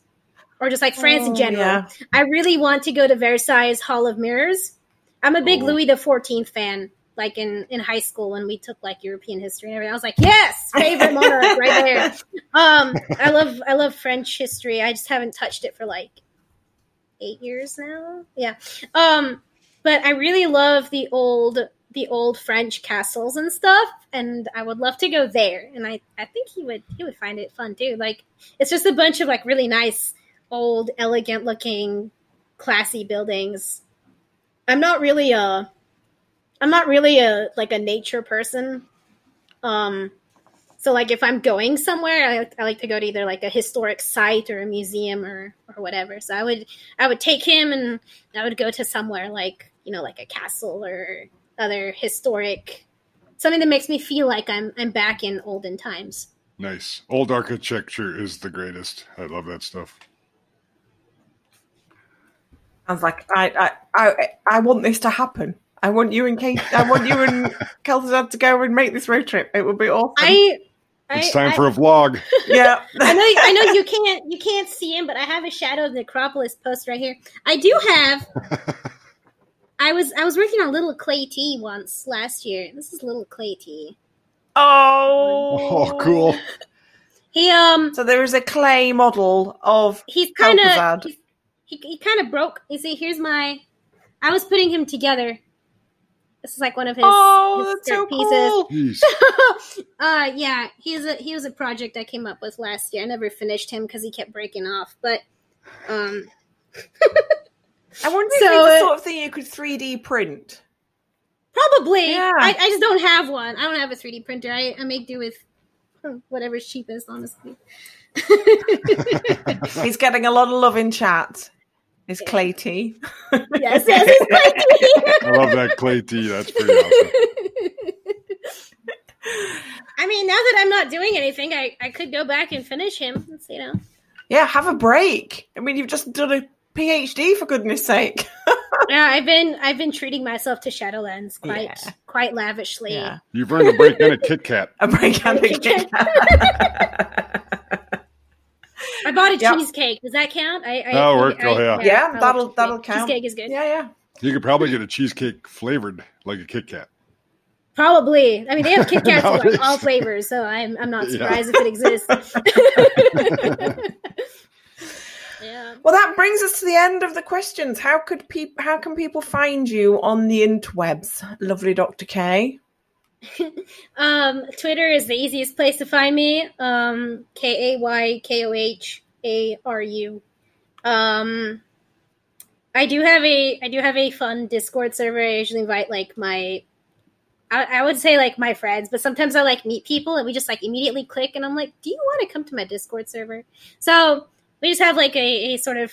or just like France in Oh, general. yeah. I really want to go to Versailles Hall of Mirrors. I'm a big Oh. Louis XIV fan. Like in, in high school when we took like European history and everything, I was like, yes, favorite monarch right there. Um, I love I love French history. I just haven't touched it for like eight years now. Yeah. Um, but I really love the old the old French castles and stuff, and I would love to go there. And I I think he would he would find it fun too. Like it's just a bunch of like really nice old, elegant looking, classy buildings. I'm not really a I'm not really a like a nature person. Um so like if I'm going somewhere, I I like to go to either like a historic site or a museum or or whatever. So I would I would take him and I would go to somewhere like, you know, like a castle or other historic something that makes me feel like I'm I'm back in olden times. nice. Old architecture is the greatest. I love that stuff. I was like, I, I, I, I want this to happen. I want you and Kate. I want you and Kel'Thuzad to go and make this road trip. It would be awesome. I It's I, time I, for a vlog. yeah. I know I know you can't you can't see him, but I have a Shadow of the Necropolis post right here. I do have I was I was working on Little Clay T once last year. This is Little Clay T. Oh. Oh, cool. He um So there is a clay model of he's kind of he, he kind of broke. You see, here's my. I was putting him together. This is like one of his, oh, his that's so pieces. Jeez. uh, yeah, he's a he was a project I came up with last year. I never finished him because he kept breaking off. But um, I wonder So, if it's the uh, sort of thing you could 3D print. probably Yeah. I, I just don't have one. I don't have a 3D printer. I, I make do with Whatever's cheapest, honestly. He's getting a lot of love in chat. Is Clay T. yes, yes, it's I love that clay tea. That's pretty awesome. I mean, now that I'm not doing anything, I, I could go back and finish him. It's, you know. Yeah, have a break. I mean, you've just done a PhD for goodness sake. Yeah, uh, I've been I've been treating myself to Shadowlands quite Yeah. quite lavishly. yeah, You've earned a break and a Kit Kat. a break and a Kit kick. I bought a Yep. cheesecake. Does that count? I, I That'll work. I- Oh, yeah. Yeah, I love that'll that'll count. Cheesecake is good. Yeah, yeah. You could probably get a cheesecake flavored like a Kit Kat. Probably. I mean, they have Kit Kats in like all flavors, so I'm I'm not Yeah. surprised if it exists. Well, that brings us to the end of the questions. How could people? How can people find you on the interwebs, lovely Doctor K? Um, Twitter is the easiest place to find me. Um, K A Y K O H A R U. Um, I do have a I do have a fun Discord server. I usually invite like my I, I would say like my friends, but sometimes I like meet people and we just like immediately click and I'm like, do you want to come to my Discord server? So we just have like a, a sort of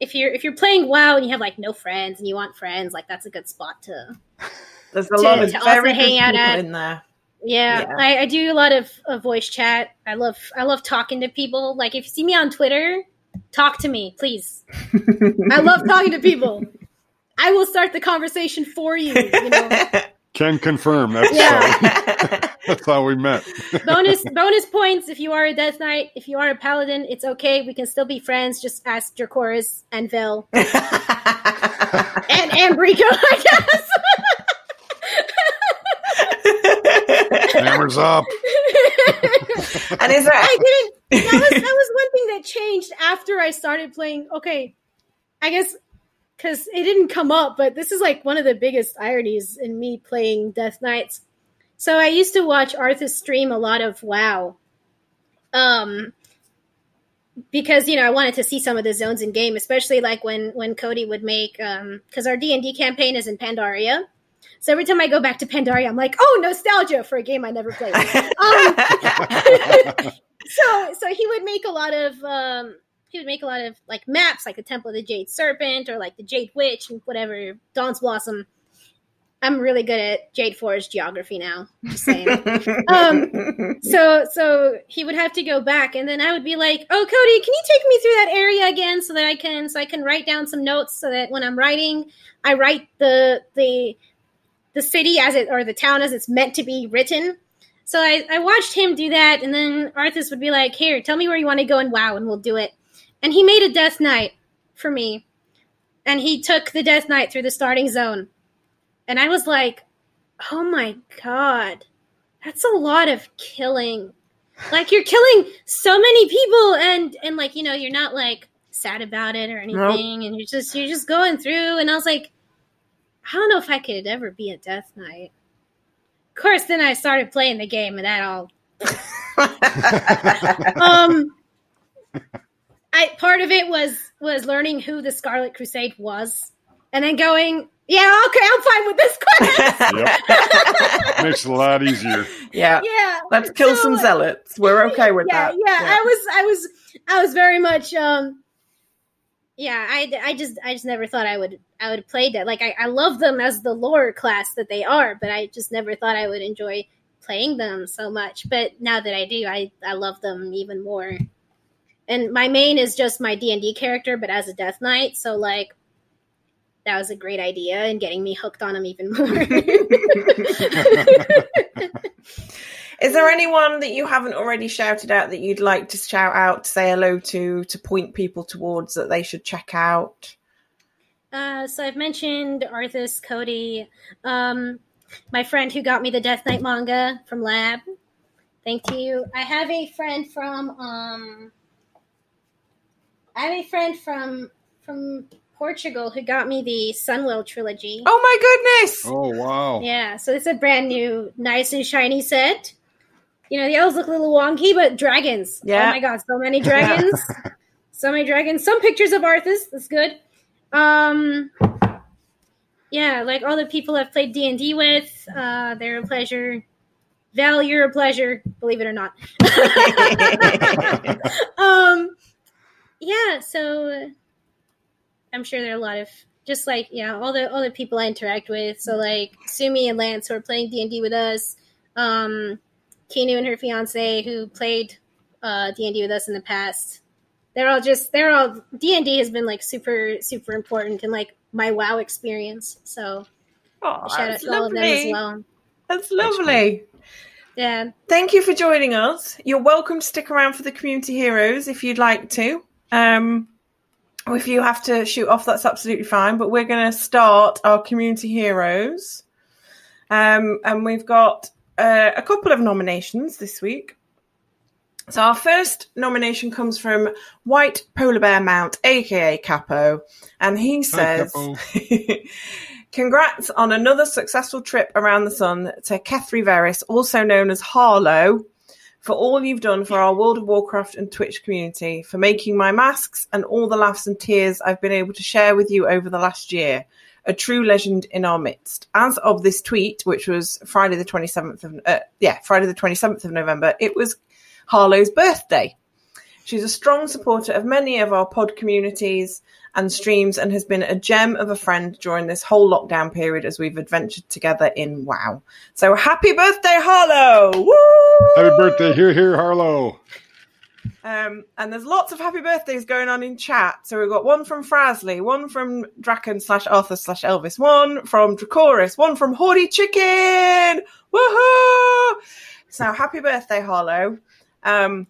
if you're if you're playing WoW and you have like no friends and you want friends, like that's a good spot to There's a To- lot of to very hang out at. in there. Yeah, Yeah. I, I do a lot of, of voice chat. I love I love talking to people. Like if you see me on Twitter, talk to me, please. I love talking to people. I will start the conversation for you. You know, Can confirm. That's, Yeah. uh, that's how we met. bonus bonus points if you are a Death Knight. If you are a Paladin, it's okay. We can still be friends. Just ask Dracoris and Vel and and Bricko, I guess. Hammers up. and is there? I didn't. That was that was one thing that changed after I started playing. Okay, I guess because it didn't come up, but this is like one of the biggest ironies in me playing Death Knights. So I used to watch Arthas stream a lot of WoW, um, because you know I wanted to see some of the zones in game, especially like when when Cody would make um because our D and D campaign is in Pandaria. So every time I go back to Pandaria, I'm like, oh, nostalgia for a game I never played. Um, so so he would make a lot of um he would make a lot of like maps like the temple of the jade serpent or like the jade witch and whatever dawn's blossom. I'm really good at jade forest geography now just saying. Um, so so he would have to go back and then i would be like oh cody can you take me through that area again so that i can so i can write down some notes so that when i'm writing i write the the the city as it or the town as it's meant to be written? So I, I watched him do that, and then Arthas would be like, Here, tell me where you want to go and wow, and we'll do it. And he made a Death Knight for me. And he took the Death Knight through the starting zone. And I was like, Oh my god. That's a lot of killing. Like you're killing so many people and and like, you know, you're not like sad about it or anything, and you're just you're just going through and I was like, I don't know if I could ever be a Death Knight. Of course, then I started playing the game, and that all. Um, I part of it was was learning who the Scarlet Crusade was, and then going, yeah, okay, I'm fine with this quest. Yep. Makes it a lot easier. yeah. yeah, Let's kill So, some zealots. We're okay with yeah, that. yeah, I was, I was, I was very much, um, yeah, I, I just, I just never thought I would, I would play that. Like, I, I love them as the lore class that they are, but I just never thought I would enjoy playing them so much. But now that I do, I, I love them even more. And my main is just my D and D character, but as a Death Knight, so like. That was a great idea and getting me hooked on them even more. Is there anyone that you haven't already shouted out that you'd like to shout out, to say hello to, to point people towards that they should check out? Uh, so I've mentioned Arthas, Cody, um, my friend who got me the Death Knight manga from Lab. Thank you. I have a friend from um, I have a friend from from Portugal who got me the Sunwell trilogy. Oh my goodness! Oh wow. Yeah, so it's a brand new, nice and shiny set. You know, the elves look a little wonky, but dragons. Yeah. Oh my god, so many dragons. so many dragons. Some pictures of Arthas. That's good. Um yeah, like all the people I've played D and D with, uh, they're a pleasure. Val, you're a pleasure, believe it or not. um, yeah, so uh, I'm sure there are a lot of just like yeah, all the all the people I interact with. So like Sumi and Lance who are playing D and D with us, um, Kinu and her fiance who played uh, D and D with us in the past. They're all just they're all D and D has been like super super important in like my WoW experience. So Oh, shout out that's to all of them as well. That's lovely. Yeah. Thank you for joining us. You're welcome to stick around for the community heroes if you'd like to. Um, if you have to shoot off, that's absolutely fine. But we're going to start our community heroes, um, and we've got uh, a couple of nominations this week. So our first nomination comes from White Polar Bear Mount, aka Capo, and he says, Capo. "Congrats on another successful trip around the sun to Kethri Veris, also known as Harlow, for all you've done for our World of Warcraft and Twitch community, for making my masks and all the laughs and tears I've been able to share with you over the last year." A true legend in our midst. As of this tweet, which was Friday the twenty seventh of uh, yeah Friday the twenty seventh of November, it was Harlow's birthday. She's a strong supporter of many of our pod communities and streams and has been a gem of a friend during this whole lockdown period as we've adventured together in WoW. So happy birthday, Harlow! Woo! Happy birthday, here, here, Harlow. Um, and there's lots of happy birthdays going on in chat. So we've got one from Frasley, one from Draken slash Arthur slash Elvis, one from Dracoris, one from Hordy Chicken! Woohoo! So happy birthday, Harlow. Um,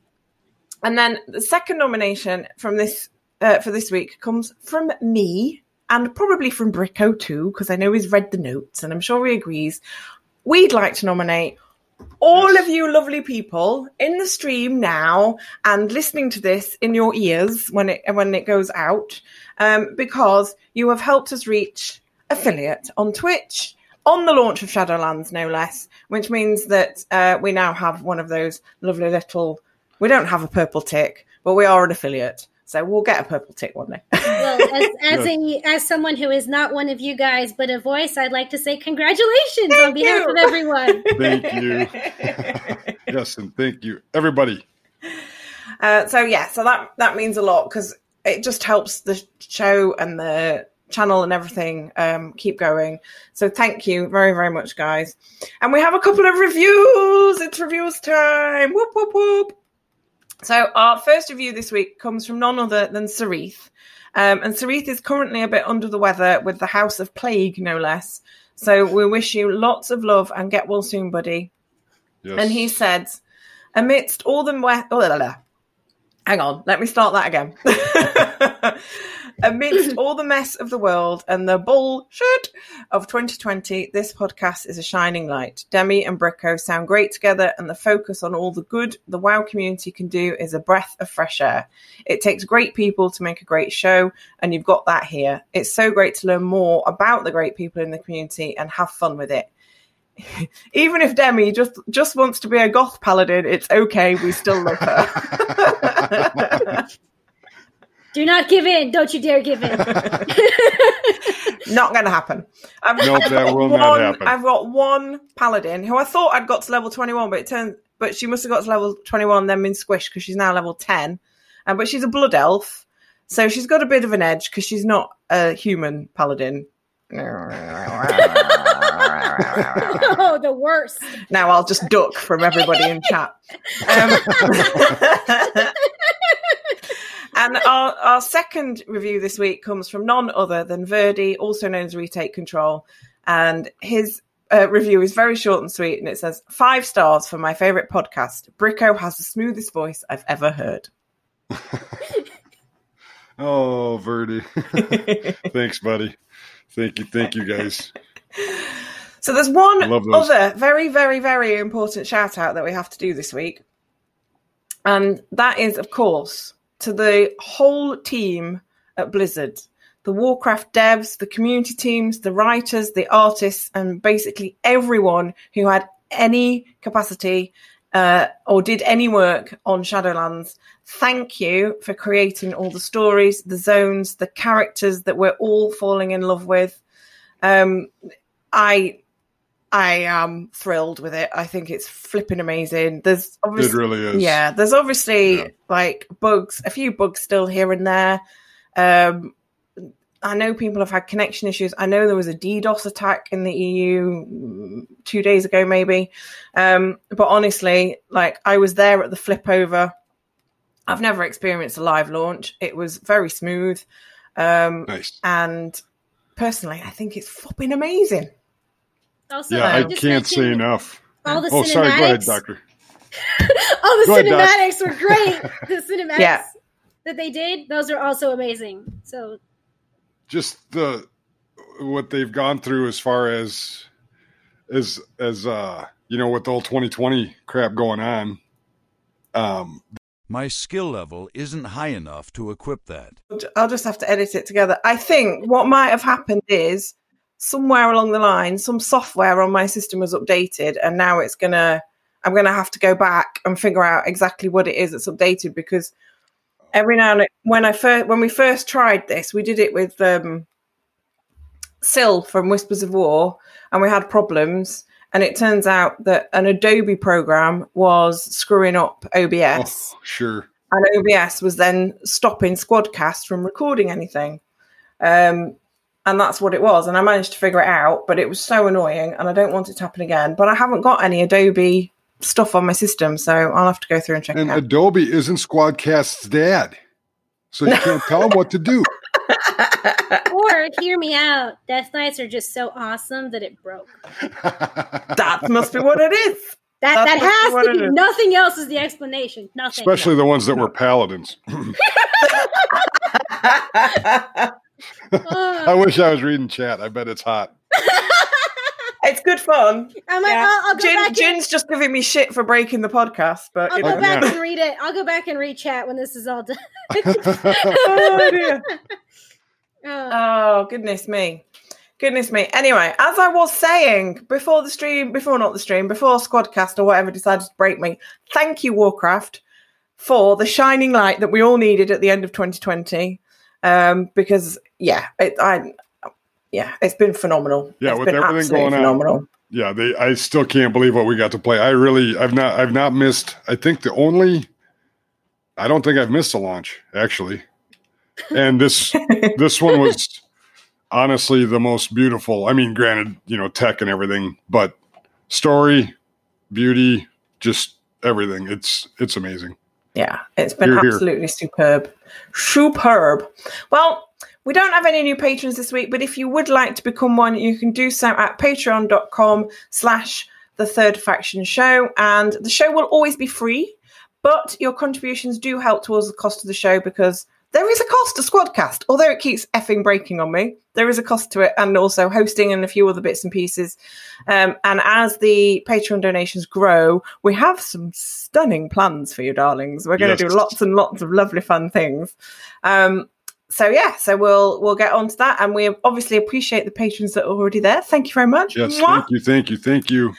and then the second nomination from this uh, for this week comes from me and probably from Bricko too, because I know he's read the notes and I'm sure he agrees. We'd like to nominate all of you lovely people in the stream now and listening to this in your ears when it when it goes out, um, because you have helped us reach affiliate on Twitch on the launch of Shadowlands, no less, which means that uh, we now have one of those lovely little. We don't have a purple tick, but we are an affiliate, so we'll get a purple tick one day. Well, as, as a as someone who is not one of you guys but a voice, I'd like to say congratulations on behalf you. of everyone. Thank you. yes, and thank you, everybody. Uh, so yeah, so that that means a lot because it just helps the show and the channel and everything um, keep going. So thank you very very much, guys. And we have a couple of reviews. It's reviews time. Whoop whoop whoop. So our first review this week comes from none other than Sarith. Um, and Sarith is currently a bit under the weather with the House of Plague, no less. So we wish you lots of love and get well soon, buddy. Yes. And he said, amidst all the we- oh, la, la, la. hang on, let me start that again. amidst all the mess of the world and the bullshit of 2020, this podcast is a shining light. Demi and Bricko sound great together, and the focus on all the good the WoW community can do is a breath of fresh air. It takes great people to make a great show, and you've got that here. It's so great to learn more about the great people in the community and have fun with it even if Demi just just wants to be a goth paladin, it's okay. We still love her. Do not give in. Don't you dare give in. not going to happen. I've, Nope, I've that got will one, not happen. I've got one paladin who I thought I'd got to level twenty one, but it turns but she must have got to level twenty one then been squished because she's now level ten. Um, but she's a blood elf, so she's got a bit of an edge because she's not a human paladin. oh, the worst. now I'll just duck from everybody in chat. Um, and our, our second review this week comes from none other than Verdi, also known as Retake Control. And his uh, review is very short and sweet, and it says five stars for my favorite podcast. Bricko has the smoothest voice I've ever heard. Oh, Verdi. Thanks, buddy. Thank you, thank you, guys. So there's one other very, very, very important shout out that we have to do this week. And that is, of course, to the whole team at Blizzard the Warcraft devs, the community teams, the writers, the artists, and basically everyone who had any capacity uh, or did any work on Shadowlands. Thank you for creating all the stories, the zones, the characters that we're all falling in love with. Um, I I am thrilled with it. I think it's flipping amazing. There's It obviously really is. yeah, there's obviously Yeah. like bugs, a few bugs still here and there. Um, I know people have had connection issues. I know there was a DDoS attack in the EU mm, two days ago, maybe. Um, but honestly, like I was there at the flip over. I've never experienced a live launch. It was very smooth. Um, Nice. and personally, I think it's flipping amazing. Also, Yeah, I I can't say enough. All the Oh, sorry. Go ahead, doctor. All the Go ahead, Doc. cinematics were great. The cinematics Yeah. that they did, those are also amazing. So Just the what they've gone through as far as as as uh you know with the whole 2020 crap going on. Um, My skill level isn't high enough to equip that. I'll just have to edit it together. I think what might have happened is somewhere along the line, some software on my system was updated, and now it's gonna. I'm gonna have to go back and figure out exactly what it is that's updated because every now and then, when I first when we first tried this, we did it with um, Sil from Whispers of War, and we had problems. And it turns out that an Adobe program was screwing up OBS oh, sure. and OBS was then stopping Squadcast from recording anything. Um, and that's what it was. And I managed to figure it out, but it was so annoying and I don't want it to happen again. But I haven't got any Adobe stuff on my system, so I'll have to go through and check And it out. Adobe isn't Squadcast's dad, so you can't tell him what to do. or hear me out. Death Knights are just so awesome that it broke. that must be what it is. That That's that has to be is. nothing else is the explanation. Nothing. Especially the ones that were paladins. I wish I was reading chat. I bet it's hot. it's good fun. I might, Yeah. I'll, I'll go Jin, back. and, Jin's just giving me shit for breaking the podcast, but I'll you go know. back Yeah. and read it. I'll go back and read chat when this is all done. oh, dear. Oh, Oh, goodness me. Goodness me. Anyway, as I was saying before the stream, before not the stream, before Squadcast or whatever decided to break me, thank you, Warcraft, for the shining light that we all needed at the end of 2020. Um, because yeah, it, I yeah, it's been phenomenal. Yeah, It's with everything going on. phenomenal. yeah, they. I still can't believe what we got to play. I really, I've not, I've not missed. I think the only, I don't think I've missed a launch actually, and this this one was honestly the most beautiful. I mean, granted, you know, tech and everything, but story, beauty, just everything. It's it's amazing. Yeah, it's been hear. absolutely superb. Superb. Well, we don't have any new patrons this week, but if you would like to become one, you can do so at patreon.com slash the third faction show. And the show will always be free, but your contributions do help towards the cost of the show because there is a cost to Squadcast, although it keeps effing breaking on me. There is a cost to it, and also hosting and a few other bits and pieces. Um, and as the Patreon donations grow, we have some stunning plans for you, darlings. We're going to Yes. do lots and lots of lovely, fun things. Um, so yeah, so we'll we'll get on to that, and we obviously appreciate the patrons that are already there. Thank you very much. Yes, Mwah. thank you, thank you, thank you.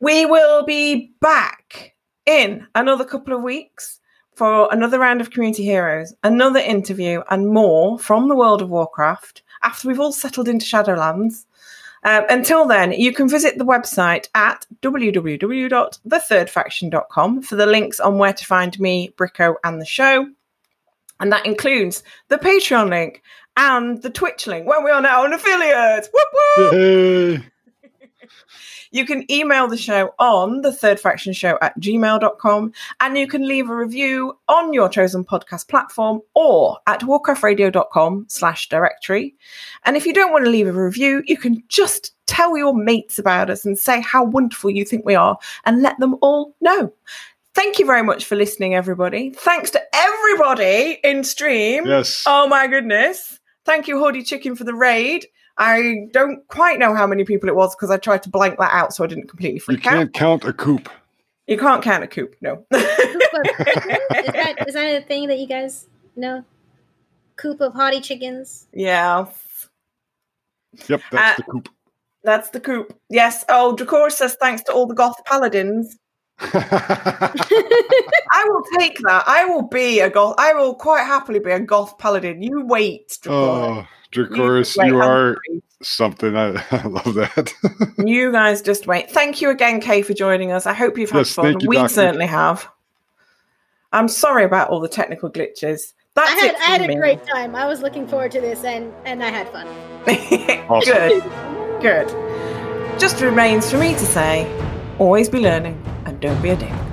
We will be back in another couple of weeks for another round of Community Heroes, another interview, and more from the world of Warcraft after we've all settled into Shadowlands. Um, until then, you can visit the website at www.thethirdfaction.com for the links on where to find me, Bricko, and the show. And that includes the Patreon link and the Twitch link, where we are now an affiliate. Whoop, whoop! You can email the show on the third faction show at gmail.com and you can leave a review on your chosen podcast platform or at warcraftradio.com slash directory. And if you don't want to leave a review, you can just tell your mates about us and say how wonderful you think we are and let them all know. Thank you very much for listening, everybody. Thanks to everybody in stream. Yes. Oh my goodness. Thank you, Hordy Chicken, for the raid. I don't quite know how many people it was because I tried to blank that out so I didn't completely you freak out. You can't count a coop. You can't count a coop, no. Is that is that a thing that you guys know? Coop of haughty chickens. yeah, Yep, that's Uh, the coop. that's the coop. Yes. Oh, Dracor says thanks to all the goth paladins. I will take that. I will be a goth. I will quite happily be a goth paladin. You wait, Dracor. oh, Dracoris, Wait, you are sorry. something. I, I love that. You guys just wait. Thank you again, Kay, for joining us. I hope you've had Yes, fun. you, we Doctor. certainly have. I'm sorry about all the technical glitches. That's I had it I had a me. great time. I was looking forward to this, and and I had fun. Good. Good. Just remains for me to say, always be learning don't be a dick.